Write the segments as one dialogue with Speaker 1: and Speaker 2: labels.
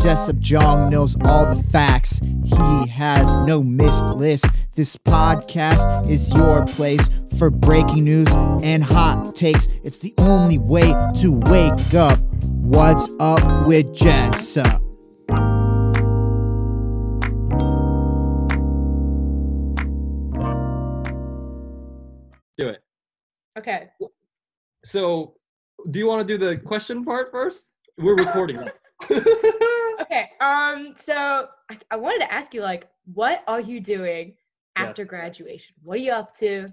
Speaker 1: Jessup Jong knows all the facts. He has no missed list. This podcast is your place for breaking news and hot takes. It's the only way to wake up. What's up with Jessup?
Speaker 2: do it.
Speaker 3: Okay.
Speaker 2: So, do you want to do the question part first? We're recording.
Speaker 3: Okay. Um. So I, I wanted to ask you, like, what are you doing after
Speaker 2: Yes.
Speaker 3: graduation? What are you up to?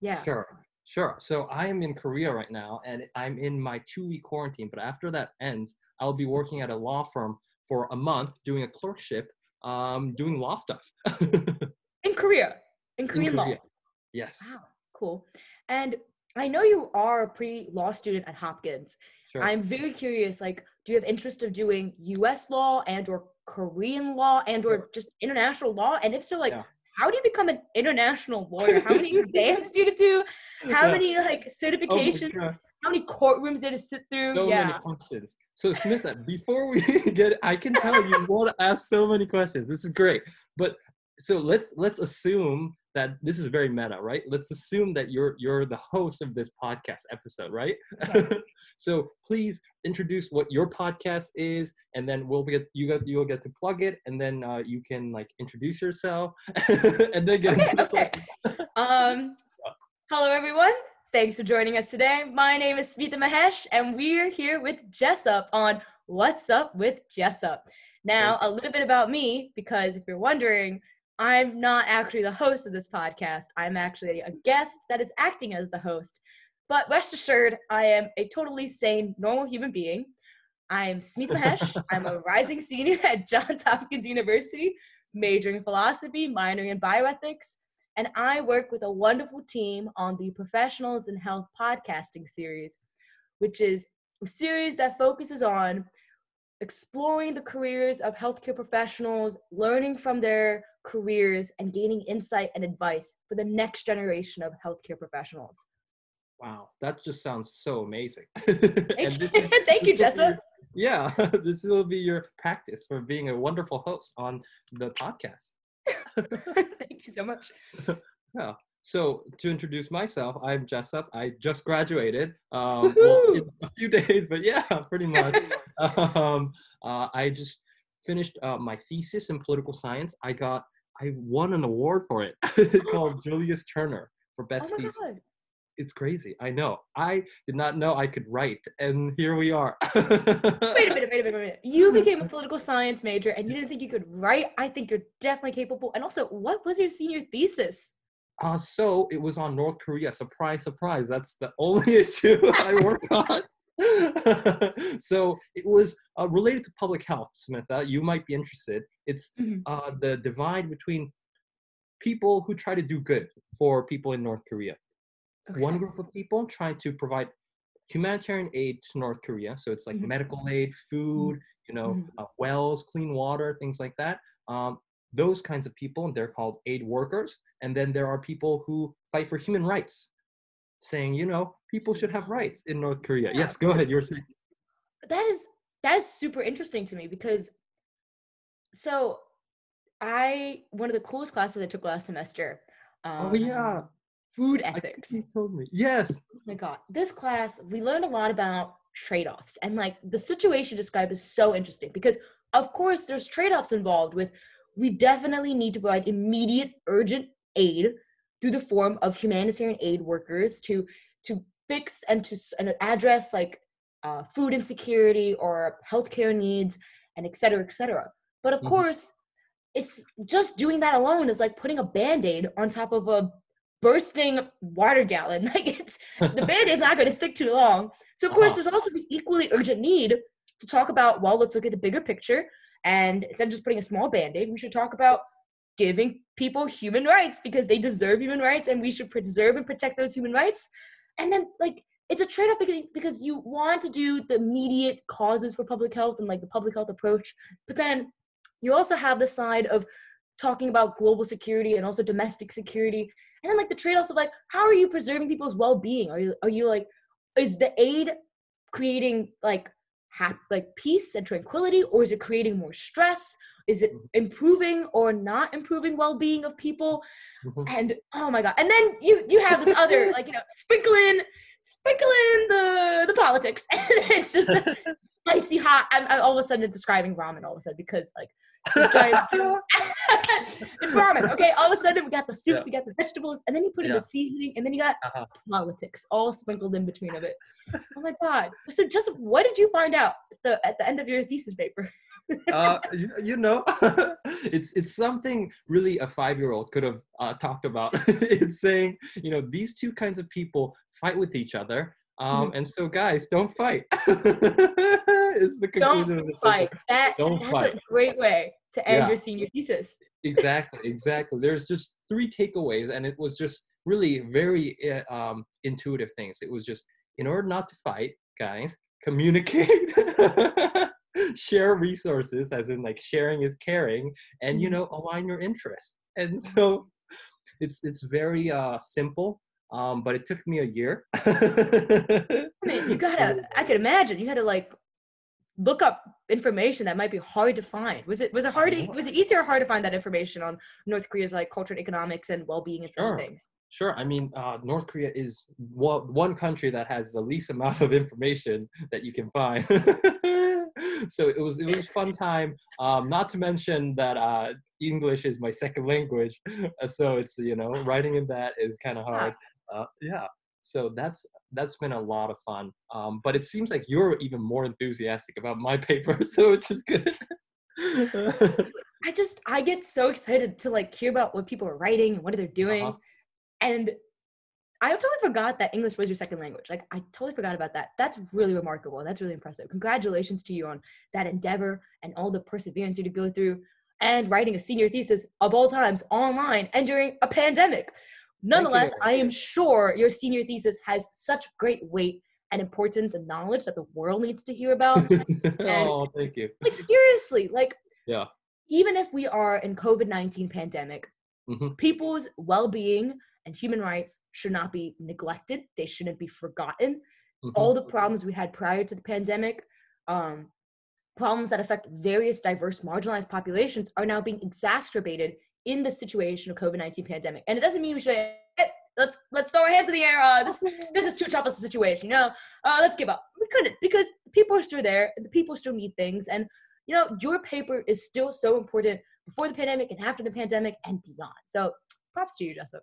Speaker 3: Yeah.
Speaker 2: Sure, sure. So I am in Korea right now, and I'm in my two-week quarantine. But after that ends, I'll be working at a law firm for a month, doing a clerkship, um, doing law stuff.
Speaker 3: In Korea. In
Speaker 2: In
Speaker 3: Korean law.
Speaker 2: Korea. Yes.
Speaker 3: Wow. Cool. And I know you are a pre-law student at Hopkins.
Speaker 2: Sure.
Speaker 3: I'm very curious. Like, do you have interest of doing U.S. law and or Korean law and or just international law? And if so, like,
Speaker 2: Yeah.
Speaker 3: how do you become an international lawyer? How many exams do you do? How
Speaker 2: Yeah.
Speaker 3: many like
Speaker 2: Oh
Speaker 3: certifications?
Speaker 2: God.
Speaker 3: how many courtrooms did it sit through?
Speaker 2: so
Speaker 3: yeah.
Speaker 2: many questions. So Smith, uh, before we get, I can tell you want to ask so many questions. This is great, but so let's let's assume that this is very meta, right? Let's assume that you're you're the host of this podcast episode, right? so please introduce what your podcast is, and then we'll get you get you'll get to plug it, and then uh, you can like introduce yourself, and then get
Speaker 3: Okay,
Speaker 2: into the
Speaker 3: okay. Um, hello everyone. Thanks for joining us today. My name is Smitha Mahesh, and we're here with Jessup on What's Up with Jessup. Now, a little bit about me, because if you're wondering, I'm not actually the host of this podcast. I'm actually a guest that is acting as the host. But rest assured, I am a totally sane, normal human being. I am Smitha Mahesh. I'm a rising senior at Johns Hopkins University, majoring in philosophy, minoring in bioethics and I work with a wonderful team on the Professionals in Health podcasting series, which is a series that focuses on exploring the careers of healthcare professionals, learning from their careers, and gaining insight and advice for the next generation of healthcare professionals.
Speaker 2: Wow, that just sounds so amazing.
Speaker 3: Thank you,
Speaker 2: is-
Speaker 3: Thank you Jessup.
Speaker 2: your- Yeah, this will be your practice for being a wonderful host on the podcast.
Speaker 3: Thank you so much.
Speaker 2: Yeah. So to introduce myself, I'm Jessup. I just graduated. Um, well, a few days, but yeah, pretty much. um, uh, I just finished uh, my thesis in political science. I got, I won an award for it called Julius Turner for best
Speaker 3: Oh
Speaker 2: thesis.
Speaker 3: god.
Speaker 2: It's crazy. I know. I did not know I could write, and here we are.
Speaker 3: Wait a minute, wait a minute, wait a minute. You became a political science major and you didn't think you could write. I think you're definitely capable. And also, what was your senior thesis?
Speaker 2: Uh, so it was on North Korea. Surprise, surprise. That's the only issue I worked on. so it was uh, related to public health, Smitha. You might be interested. It's
Speaker 3: Mhm.
Speaker 2: uh, the divide between people who try to do good for people in North Korea. One group of people trying to provide humanitarian aid to North Korea. So it's like
Speaker 3: Mhm.
Speaker 2: medical aid, food, you know,
Speaker 3: Mhm.
Speaker 2: uh, wells, clean water, things like that. Um, those kinds of people, they're called aid workers. And then there are people who fight for human rights, saying, you know, people should have rights in North Korea. Yes, go ahead. You were saying.
Speaker 3: that is that is super interesting to me because so I one of the coolest classes I took last semester. Um,
Speaker 2: Oh, yeah.
Speaker 3: food ethics.
Speaker 2: you told me. Yes.
Speaker 3: Oh my god, this class we learned a lot about trade-offs and like the situation described is so interesting because of course there's trade-offs involved with we definitely need to provide immediate urgent aid through the form of humanitarian aid workers to to fix and to and address like uh, food insecurity or healthcare needs and et cetera, et cetera. But of
Speaker 2: Mhm.
Speaker 3: course, it's just doing that alone is like putting a band-aid on top of a bursting water gallon. Like it's the band-aid's not going to stick too long. So of course,
Speaker 2: Uh-huh.
Speaker 3: there's also the equally urgent need to talk about. Well, let's look at the bigger picture, and instead of just putting a small band-aid, we should talk about giving people human rights because they deserve human rights, and we should preserve and protect those human rights. And then, like it's a trade-off because, because you want to do the immediate causes for public health and like the public health approach but then you also have the side of talking about global security and also domestic security and then like the trade-offs of like how are you preserving people's well-being are you are you like is the aid creating like hap- like peace and tranquility or is it creating more stress is it
Speaker 2: Mhm.
Speaker 3: improving or not improving well-being of people
Speaker 2: Mhm.
Speaker 3: and oh my god and then you you have this other like you know sprinkling sprinkling the the politics and it's just a spicy hot I'm, I'm all of a sudden describing ramen all of a sudden because like it's ramen okay all of a sudden we got the soup
Speaker 2: Yeah.
Speaker 3: we got the vegetables and then you put in
Speaker 2: Yeah.
Speaker 3: the seasoning and then you got
Speaker 2: Uh-huh.
Speaker 3: politics all sprinkled in between of it oh my god so just what did you find out at the, at the end of your thesis paper
Speaker 2: uh, you, you know, it's it's something really a five year old could have uh, talked about. it's saying, you know, these two kinds of people fight with each other, um, and so guys, don't fight. Is the conclusion of the
Speaker 3: don't fight that
Speaker 2: Don't
Speaker 3: that's
Speaker 2: fight.
Speaker 3: a great way to end
Speaker 2: Yeah.
Speaker 3: your senior thesis
Speaker 2: Exactly, exactly. There's just three takeaways, and it was just really very uh, um, intuitive things. It was just in order not to fight, guys, communicate. share resources as in like sharing is caring and you
Speaker 3: Mhm.
Speaker 2: know align your interests and so it's it's very uh simple um but it took me a year
Speaker 3: I mean, you gotta. I could imagine you had to like look up information that might be hard to find. Was it was it hard? To, was it easier or hard to find that information on North Korea's like culture and economics and well being and
Speaker 2: Sure.
Speaker 3: such things?
Speaker 2: Sure. I mean, uh, North Korea is one, one country that has the least amount of information that you can find. so it was it was a fun time. Um, not to mention that uh, English is my second language, so it's you know writing in that is kind of hard. Uh, yeah. So that's that's been a lot of fun. Um, but it seems like you're even more enthusiastic about my paper, so which is good.
Speaker 3: I just I get so excited to like hear about what people are writing and what they're doing,
Speaker 2: Uh-huh.
Speaker 3: and I totally forgot that English was your second language. Like I totally forgot about that. That's really remarkable. That's really impressive. Congratulations to you on that endeavor and all the perseverance you had to go through and writing a senior thesis of all times online and during a pandemic. Nonetheless, I am sure your senior thesis has such great weight and importance and knowledge that the world needs to hear about.
Speaker 2: oh, thank you.
Speaker 3: like seriously, like
Speaker 2: Yeah.
Speaker 3: even if we are in COVID-19 pandemic,
Speaker 2: Mhm.
Speaker 3: people's well-being and human rights should not be neglected. They shouldn't be forgotten.
Speaker 2: Mhm.
Speaker 3: All the problems we had prior to the pandemic, um, problems that affect various diverse marginalized populations are now being exacerbated in the situation of COVID-19 pandemic. And it doesn't mean we should "Eh, let's let's throw our hands in the air. Uh, this this is too tough of a situation. You know, uh, let's give up. We couldn't because people are still there. and The people still need things, and you know, your paper is still so important before the pandemic and after the pandemic and beyond. So, props to you, Jessup.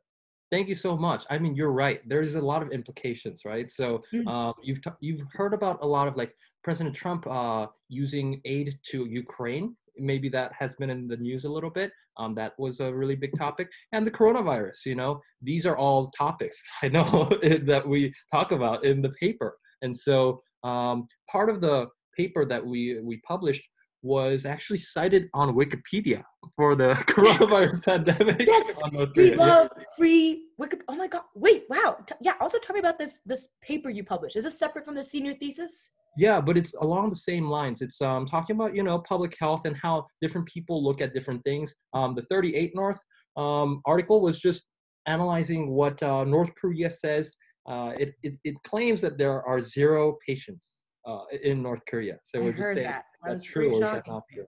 Speaker 2: Thank you so much. I mean, you're right. There's a lot of implications, right? So
Speaker 3: Mhm.
Speaker 2: um, you've t- you've heard about a lot of like President Trump uh, using aid to Ukraine. Maybe that has been in the news a little bit. Um, that was a really big topic, and the coronavirus. You know, these are all topics I know that we talk about in the paper. And so um, part of the paper that we we published was actually cited on Wikipedia for the coronavirus pandemic.
Speaker 3: Yes, we love free Wiki. Oh my god! Wait, wow. T- yeah. Also, tell me about this this paper you published. Is this separate from the senior thesis?
Speaker 2: Yeah, but it's along the same lines. It's um, talking about you know public health and how different people look at different things. Um, the 38 North um, article was just analyzing what uh, North Korea says. Uh, it, it it claims that there are zero patients uh, in North Korea. So
Speaker 3: I
Speaker 2: we're just saying,
Speaker 3: that.
Speaker 2: is
Speaker 3: That
Speaker 2: that true or is that not true?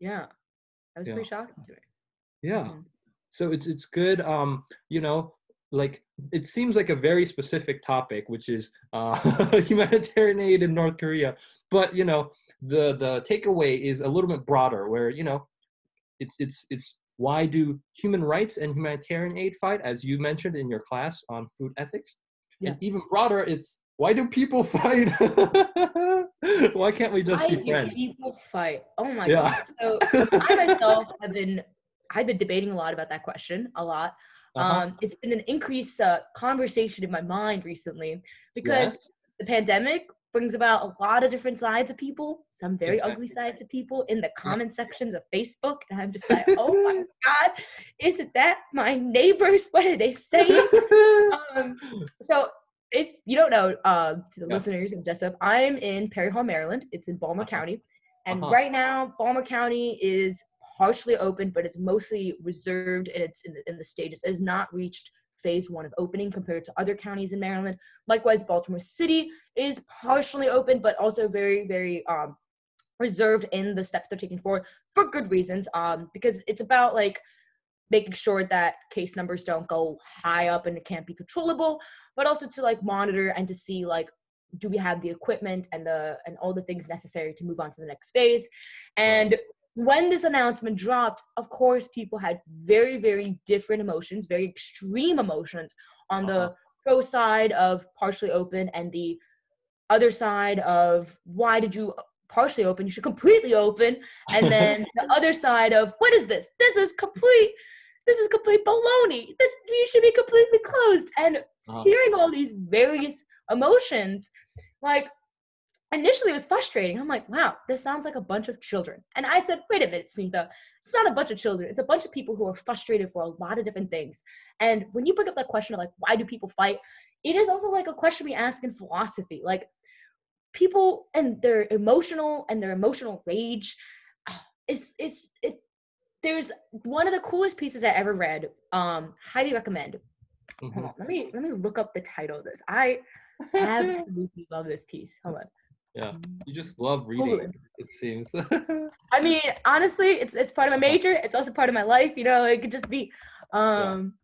Speaker 3: Yeah, that was
Speaker 2: Yeah.
Speaker 3: pretty shocking to me.
Speaker 2: Yeah.
Speaker 3: Mhm.
Speaker 2: So it's it's good. Um, you know, like it seems like a very specific topic, which is uh, humanitarian aid in North Korea. But you know, the the takeaway is a little bit broader, where you know, it's it's it's why do human rights and humanitarian aid fight, as you mentioned in your class on food ethics,
Speaker 3: Yeah.
Speaker 2: and even broader, it's why do people fight? why can't we just
Speaker 3: Why
Speaker 2: be
Speaker 3: do
Speaker 2: friends?
Speaker 3: people fight? Oh my
Speaker 2: Yeah.
Speaker 3: god! So I myself have been I've been debating a lot about that question a lot.
Speaker 2: Uh-huh.
Speaker 3: Um, it's been an increased uh, conversation in my mind recently because
Speaker 2: Yes.
Speaker 3: the pandemic brings about a lot of different sides of people, some very ugly sides of people in the comment sections of Facebook. And I'm just like, oh my God, isn't that my neighbors? What are they saying? um, so if you don't know, uh, to the
Speaker 2: Yeah.
Speaker 3: listeners of Jessup, I'm in Perry Hall, Maryland. It's in Baltimore
Speaker 2: Uh-huh.
Speaker 3: County, and
Speaker 2: Uh-huh.
Speaker 3: right now, Baltimore County is partially open, but it's mostly reserved and it's in the, in the stages. It has not reached phase one of opening compared to other counties in Maryland. Likewise, Baltimore City is partially open, but also very, very um, reserved in the steps they're taking forward for good reasons. Um, because it's about like making sure that case numbers don't go high up and it can't be controllable, but also to like monitor and to see like do we have the equipment and the and all the things necessary to move on to the next phase. And when this announcement dropped, of course, people had very, very different emotions, very extreme emotions on
Speaker 2: Uh-huh.
Speaker 3: the pro side of partially open and the other side of why did you partially open? You should completely open. And then the other side of what is this? This is complete. This is complete baloney. This you should be completely closed. And
Speaker 2: Uh-huh.
Speaker 3: hearing all these various emotions, like initially it was frustrating. I'm like, wow, this sounds like a bunch of children. And I said, wait a minute, Smitha, it's not a bunch of children. It's a bunch of people who are frustrated for a lot of different things. And when you bring up that question of like, why do people fight? It is also like a question we ask in philosophy. Like people and their emotional and their emotional rage is is it there's one of the coolest pieces I ever read. Um, highly recommend. Hold
Speaker 2: Mhm.
Speaker 3: on, let me let me look up the title of this. I absolutely love this piece. Hold on.
Speaker 2: Yeah. You just love reading, it seems.
Speaker 3: I mean, honestly, it's it's part of my major. It's also part of my life. You know, it could just be. Um,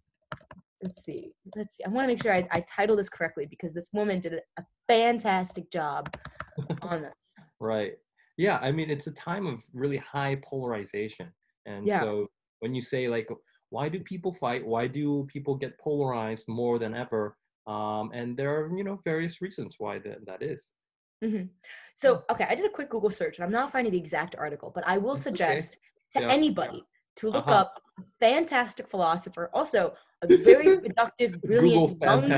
Speaker 3: let's see. Let's see. I want to make sure I, I title this correctly because this woman did a fantastic job on this.
Speaker 2: Right. Yeah, I mean it's a time of really high polarization. And
Speaker 3: Yeah.
Speaker 2: so when you say like why do people fight? Why do people get polarized more than ever? Um, and there are, you know, various reasons why that, that is.
Speaker 3: Hmm So, okay, I did a quick Google search and I'm not finding the exact article, but I will
Speaker 2: That's okay.
Speaker 3: suggest to
Speaker 2: Yeah.
Speaker 3: anybody to look
Speaker 2: Uh-huh.
Speaker 3: up a fantastic philosopher, also a very productive, brilliant young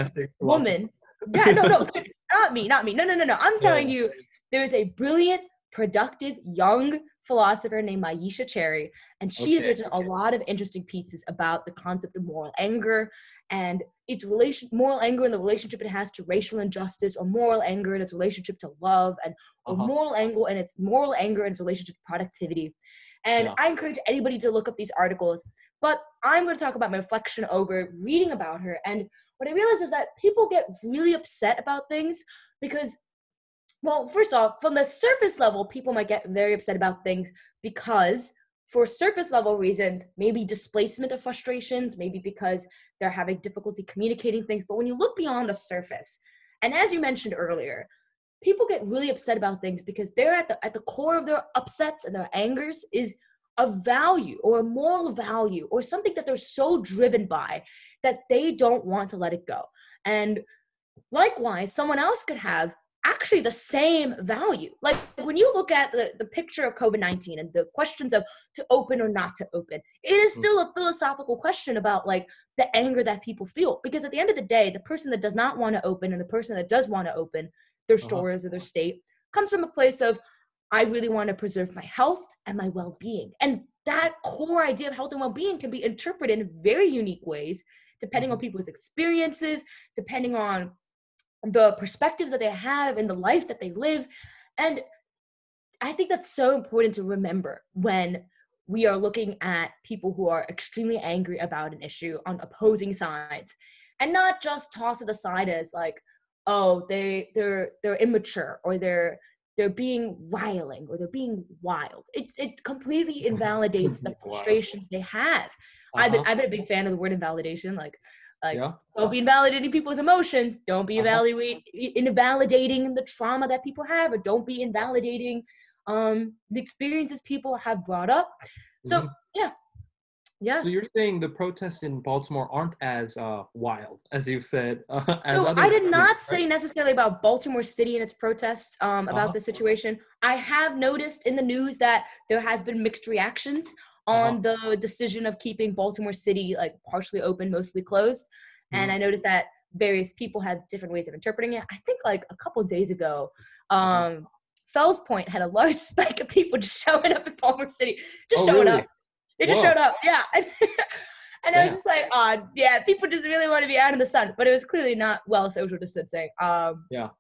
Speaker 3: woman. Yeah, no, no, not me, not me. No, no, no, no. I'm telling
Speaker 2: Yeah.
Speaker 3: you, there's a brilliant, productive, young philosopher named Myisha Cherry, and she has
Speaker 2: Okay,
Speaker 3: written a lot of interesting pieces about the concept of moral anger and its relation, moral anger and the relationship it has to racial injustice, or moral anger and its relationship to love, and or
Speaker 2: Uh-huh.
Speaker 3: moral anger and its moral anger and its relationship to productivity. And
Speaker 2: Yeah.
Speaker 3: I encourage anybody to look up these articles. But I'm going to talk about my reflection over reading about her. And what I realized is that people get really upset about things because, well, first off, from the surface level, people might get very upset about things because, for surface level reasons, maybe displacement of frustrations, maybe because they're having difficulty communicating things. But when you look beyond the surface, and as you mentioned earlier, people get really upset about things because they're at the at the core of their upsets and their angers is a value or a moral value or something that they're so driven by that they don't want to let it go. And likewise, someone else could have actually the same value. Like when you look at the, the picture of COVID 19 and the questions of to open or not to open, it is
Speaker 2: Mm.
Speaker 3: still a philosophical question about like the anger that people feel. Because at the end of the day, the person that does not want to open and the person that does want to open their
Speaker 2: Uh-huh.
Speaker 3: stores or their state comes from a place of I really want to preserve my health and my well-being. And that core idea of health and well-being can be interpreted in very unique ways depending on people's experiences, depending on the perspectives that they have in the life that they live. And I think that's so important to remember when we are looking at people who are extremely angry about an issue on opposing sides and not just toss it aside as like oh they they're they're immature or they're they're being riling or they're being wild it, it completely invalidates the frustrations they have I've been
Speaker 2: Uh-huh.
Speaker 3: I've been a big fan of the word invalidation like like
Speaker 2: yeah.
Speaker 3: don't be invalidating people's emotions don't be
Speaker 2: Uh-huh.
Speaker 3: evaluate invalidating the trauma that people have or don't be invalidating um the experiences people have brought up so
Speaker 2: Mhm.
Speaker 3: yeah yeah
Speaker 2: So you're saying the protests in Baltimore aren't as uh, wild as you said. Uh,
Speaker 3: so
Speaker 2: other
Speaker 3: I did not
Speaker 2: right?
Speaker 3: say necessarily about Baltimore City and its protests um, about
Speaker 2: Uh-huh.
Speaker 3: the situation. I have noticed in the news that there has been mixed reactions
Speaker 2: Uh-huh.
Speaker 3: on the decision of keeping Baltimore City like partially open, mostly closed. And
Speaker 2: Mhm.
Speaker 3: I noticed that various people have different ways of interpreting it. I think like a couple days ago,
Speaker 2: Uh-huh.
Speaker 3: um, Fells Point had a large spike of people just showing up in Baltimore City, just
Speaker 2: Oh,
Speaker 3: showing
Speaker 2: really?
Speaker 3: up. They just
Speaker 2: Whoa.
Speaker 3: showed up, yeah. And I was just like, oh, yeah, people just really want to be out in the sun. But it was clearly not well social distancing. Um,
Speaker 2: Yeah.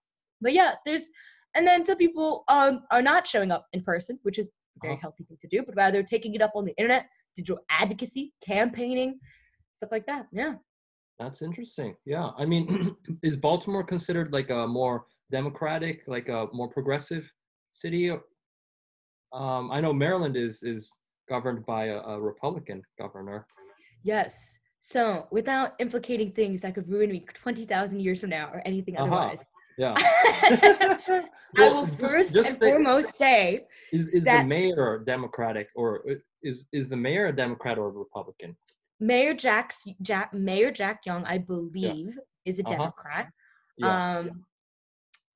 Speaker 3: But yeah, there's, and then some people um, are not showing up in person, which is very
Speaker 2: Uh-huh.
Speaker 3: healthy thing to do, but rather taking it up on the internet, digital advocacy, campaigning, stuff like that. Yeah.
Speaker 2: That's interesting. Yeah. I mean, is Baltimore considered like a more democratic, like a more progressive city? Um, I know Maryland is is governed by a, a Republican governor.
Speaker 3: Yes. So without implicating things that could ruin me 20,000 years from now or anything
Speaker 2: Uh-huh.
Speaker 3: otherwise,
Speaker 2: Yeah.
Speaker 3: I will
Speaker 2: just-
Speaker 3: first
Speaker 2: just
Speaker 3: and foremost say
Speaker 2: Is is the mayor Democratic or uh, is is the mayor a Democrat or a Republican?
Speaker 3: Mayor Jack, Jack Mayor Jack Young, I believe, is a
Speaker 2: Uh-huh.
Speaker 3: Democrat.
Speaker 2: Yeah.
Speaker 3: Um,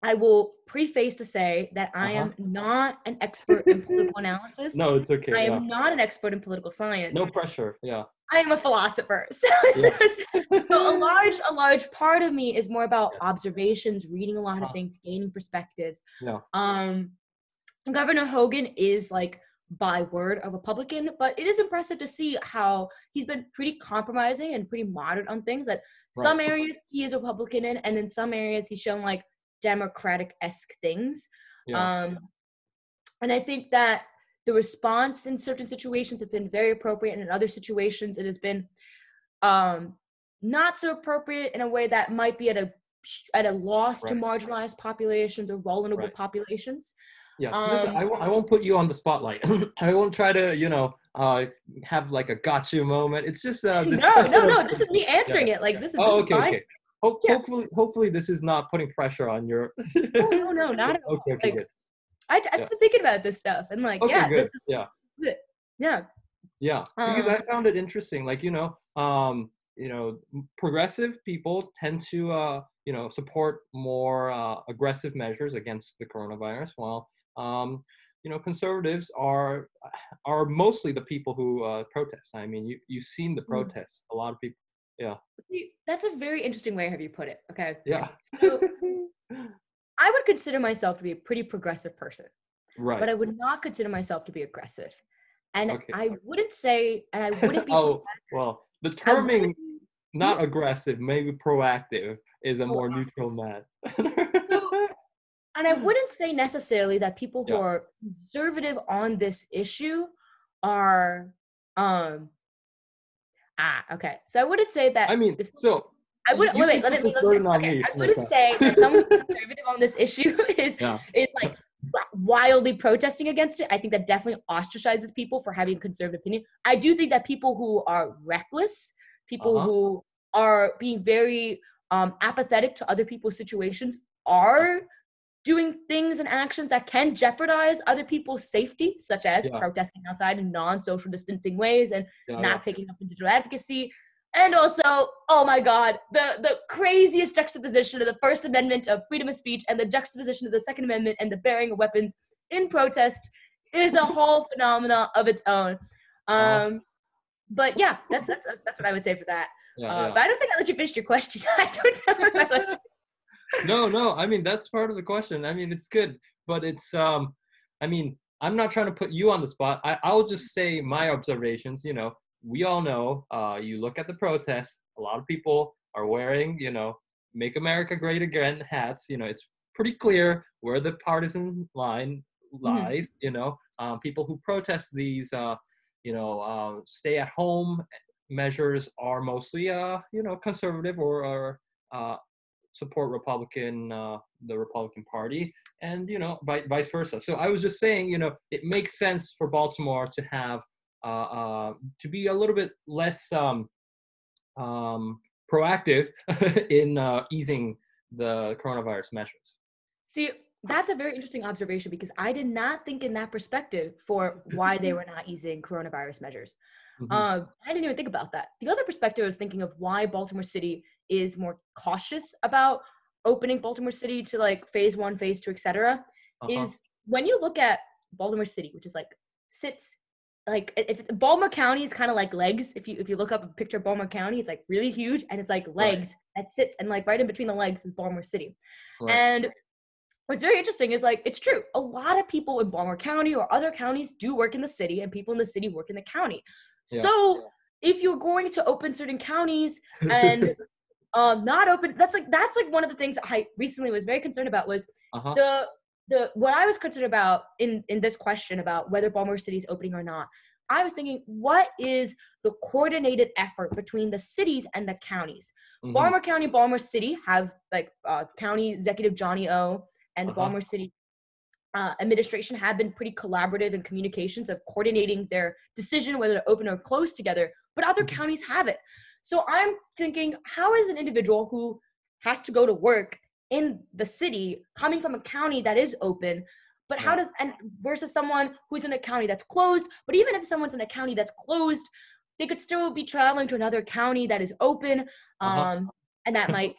Speaker 3: I will preface to say that I
Speaker 2: Uh-huh.
Speaker 3: am not an expert in political analysis.
Speaker 2: no, it's okay.
Speaker 3: I
Speaker 2: yeah.
Speaker 3: am not an expert in political science.
Speaker 2: No pressure. Yeah.
Speaker 3: I am a philosopher. So,
Speaker 2: Yeah.
Speaker 3: so a large, a large part of me is more about observations, reading a lot of
Speaker 2: Uh-huh.
Speaker 3: things, gaining perspectives.
Speaker 2: Yeah.
Speaker 3: Um, Governor Hogan is like by word a Republican, but it is impressive to see how he's been pretty compromising and pretty moderate on things. That some areas he is a Republican in, and in some areas he's shown like Democratic esque things.
Speaker 2: Yeah.
Speaker 3: Um, and I think that the response in certain situations has been very appropriate, and in other situations it has been um, not so appropriate in a way that might be at a at a loss to marginalized populations or vulnerable
Speaker 2: Right.
Speaker 3: populations.
Speaker 2: Yeah, Smitha,
Speaker 3: Um,
Speaker 2: I, won't, put you on the spotlight. I won't try to, you know, uh, have like a gotcha moment. It's just uh,
Speaker 3: No,
Speaker 2: discussion
Speaker 3: no,
Speaker 2: of-
Speaker 3: no. This is me answering it. Like this is
Speaker 2: Oh,
Speaker 3: this
Speaker 2: okay,
Speaker 3: is fine.
Speaker 2: okay. Ho-
Speaker 3: Yeah.
Speaker 2: Hopefully, hopefully, this is not putting pressure on your.
Speaker 3: No, no, no, not at all.
Speaker 2: okay, okay,
Speaker 3: Like,
Speaker 2: good.
Speaker 3: I, I just
Speaker 2: Yeah.
Speaker 3: been thinking about this stuff and like,
Speaker 2: Okay,
Speaker 3: yeah,
Speaker 2: good.
Speaker 3: this
Speaker 2: Yeah,
Speaker 3: is it. Yeah.
Speaker 2: yeah. Because I
Speaker 3: Um,
Speaker 2: found it interesting. Like you know, um, you know, progressive people tend to, uh, you know, support more uh, aggressive measures against the coronavirus, while um, you know, conservatives are are mostly the people who uh, protest. I mean, you you've seen the
Speaker 3: Mm.
Speaker 2: protests. A lot of people.
Speaker 3: See, that's a very interesting way have you put it. Okay.
Speaker 2: Yeah.
Speaker 3: So I would consider myself to be a pretty progressive person.
Speaker 2: right.
Speaker 3: but I would not consider myself to be aggressive. And
Speaker 2: Okay.
Speaker 3: I wouldn't say, and I wouldn't be.
Speaker 2: oh well, the terming not aggressive, maybe proactive is a more
Speaker 3: Proactive.
Speaker 2: neutral man.
Speaker 3: and I wouldn't say necessarily that people who
Speaker 2: Yeah.
Speaker 3: are conservative on this issue are, um, ah, okay. So I wouldn't say that.
Speaker 2: I mean, so
Speaker 3: I wouldn't wait. Wait, let me. Let me okay, I wouldn't say that someone conservative on this issue is
Speaker 2: Yeah.
Speaker 3: is like wildly protesting against it. I think that definitely ostracizes people for having a conservative opinion. I do think that people who are reckless, people
Speaker 2: Uh-huh.
Speaker 3: who are being very um, apathetic to other people's situations, are doing things and actions that can jeopardize other people's safety, such as
Speaker 2: Yeah.
Speaker 3: protesting outside in non-social distancing ways and
Speaker 2: Yeah,
Speaker 3: not taking up digital advocacy. And also, oh my God, the, the craziest juxtaposition of the First Amendment of freedom of speech and the juxtaposition of the Second Amendment and the bearing of weapons in protest is a whole phenomena of its own. Um, but yeah, that's that's that's what I would say for that.
Speaker 2: Yeah,
Speaker 3: Uh,
Speaker 2: yeah.
Speaker 3: But I don't think I let you finish your question. I don't know. I
Speaker 2: no, no. I mean, that's part of the question. I mean, it's good, but it's um, I mean, I'm not trying to put you on the spot. I, I'll just say my observations. You know, we all know. Uh, you look at the protests. A lot of people are wearing, you know, "Make America Great Again" hats. You know, it's pretty clear where the partisan line lies. You know, um, people who protest these, uh, you know, uh, stay-at-home measures are mostly, uh, you know, conservative or, or uh, support Republican, uh, the Republican Party, and you know, vi- vice versa. So I was just saying, you know, it makes sense for Baltimore to have to be a little bit less um, um, proactive in uh, easing the coronavirus measures.
Speaker 3: See, that's a very interesting observation because I did not think in that perspective for why they were not easing coronavirus measures.
Speaker 2: Mhm.
Speaker 3: Um, I didn't even think about that. The other perspective I was thinking of why Baltimore City is more cautious about opening Baltimore City to like phase one, phase two, etc.
Speaker 2: Uh-huh.
Speaker 3: Is when you look at Baltimore City, which is like sits like if Baltimore County is kind of like legs. If you if you look up a picture of Baltimore County, it's like really huge and it's like legs that sits and like right in between the legs is Baltimore City.
Speaker 2: Right.
Speaker 3: And what's very interesting is like it's true. A lot of people in Baltimore County or other counties do work in the city, and people in the city work in the county.
Speaker 2: Yeah.
Speaker 3: So if you're going to open certain counties and um not open that's like that's like one of the things i recently was very concerned about was
Speaker 2: uh-huh.
Speaker 3: the the what i was concerned about in in this question about whether baltimore city is opening or not i was thinking what is the coordinated effort between the cities and the counties
Speaker 2: Mhm.
Speaker 3: baltimore county baltimore city have like uh, county executive johnny o and
Speaker 2: Uh-huh.
Speaker 3: baltimore city uh, administration have been pretty collaborative in communications of coordinating their decision whether to open or close together but other
Speaker 2: Mhm.
Speaker 3: counties have it so i'm thinking how is an individual who has to go to work in the city coming from a county that is open but how does and versus someone who's in a county that's closed but even if someone's in a county that's closed they could still be traveling to another county that is open um
Speaker 2: Uh-huh.
Speaker 3: and that might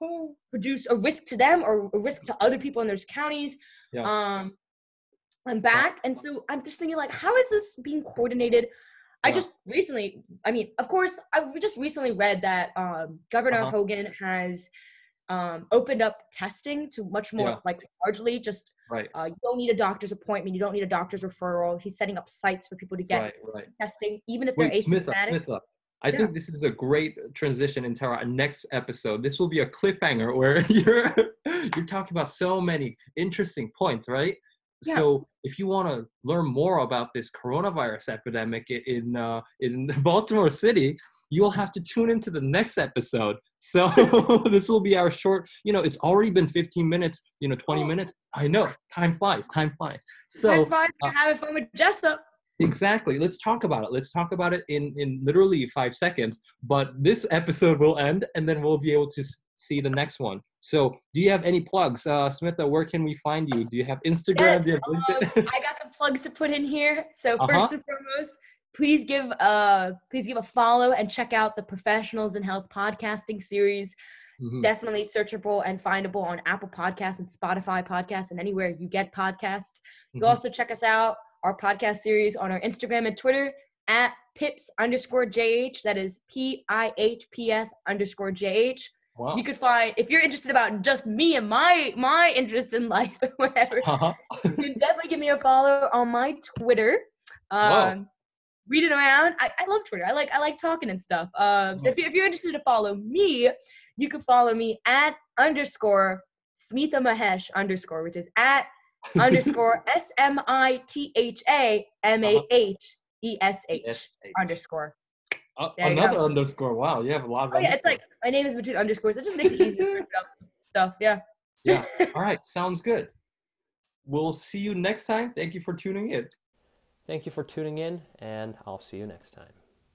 Speaker 3: produce a risk to them or a risk to other people in those counties
Speaker 2: Yeah.
Speaker 3: um i'm back and so i'm just thinking like how is this being coordinated i just recently i mean of course i just recently read that um governor
Speaker 2: Uh-huh.
Speaker 3: hogan has um opened up testing to much more
Speaker 2: Yeah.
Speaker 3: like largely just
Speaker 2: right,
Speaker 3: uh, you don't need a doctor's appointment you don't need a doctor's referral he's setting up sites for people to get
Speaker 2: right, right.
Speaker 3: testing even if they're
Speaker 2: Wait, Smitha,
Speaker 3: asymptomatic
Speaker 2: Smitha. I
Speaker 3: Yeah.
Speaker 2: think this is a great transition into our next episode. This will be a cliffhanger where you're you're talking about so many interesting points, right?
Speaker 3: Yeah.
Speaker 2: So if you want to learn more about this coronavirus epidemic in uh, in Baltimore City, you'll have to tune into the next episode. So this will be our short. You know, it's already been 15 minutes. You know, 20
Speaker 3: Oh.
Speaker 2: minutes. I know, time flies. Time flies. So
Speaker 3: five for
Speaker 2: uh,
Speaker 3: having fun with jessup
Speaker 2: Exactly. Let's talk about it. Let's talk about it in in literally five seconds. But this episode will end, and then we'll be able to see the next one. So, do you have any plugs, uh, Smitha? Where can we find you? Do you have Instagram?
Speaker 3: Yes,
Speaker 2: do you have LinkedIn?
Speaker 3: I got the plugs to put in here. So
Speaker 2: Uh-huh.
Speaker 3: first and foremost, please give uh please give a follow and check out the Professionals in Health podcasting series.
Speaker 2: Mhm.
Speaker 3: Definitely searchable and findable on Apple Podcasts and Spotify podcasts and anywhere you get podcasts. You
Speaker 2: Mhm.
Speaker 3: can also check us out our podcast series on our Instagram and Twitter at pips underscore jh. That is P I H P S underscore jh.
Speaker 2: Wow.
Speaker 3: You could find if you're interested about just me and my my interest in life or whatever
Speaker 2: Uh-huh.
Speaker 3: you can definitely give me a follow on my Twitter. Um, read it around. I, I love Twitter. I like I like talking and stuff. Um, so if, you, if you're interested to follow me, you can follow me at underscore Smitha Mahesh underscore, which is at underscore S M I T H A M A H E S H underscore.
Speaker 2: Uh, another underscore. Wow, you have a lot of.
Speaker 3: Oh yeah, it's like my name is between underscores. It just makes it easier to up stuff. Yeah.
Speaker 2: Yeah. All right. Sounds good. We'll see you next time. Thank you for tuning in.
Speaker 4: Thank you for tuning in, and I'll see you next time.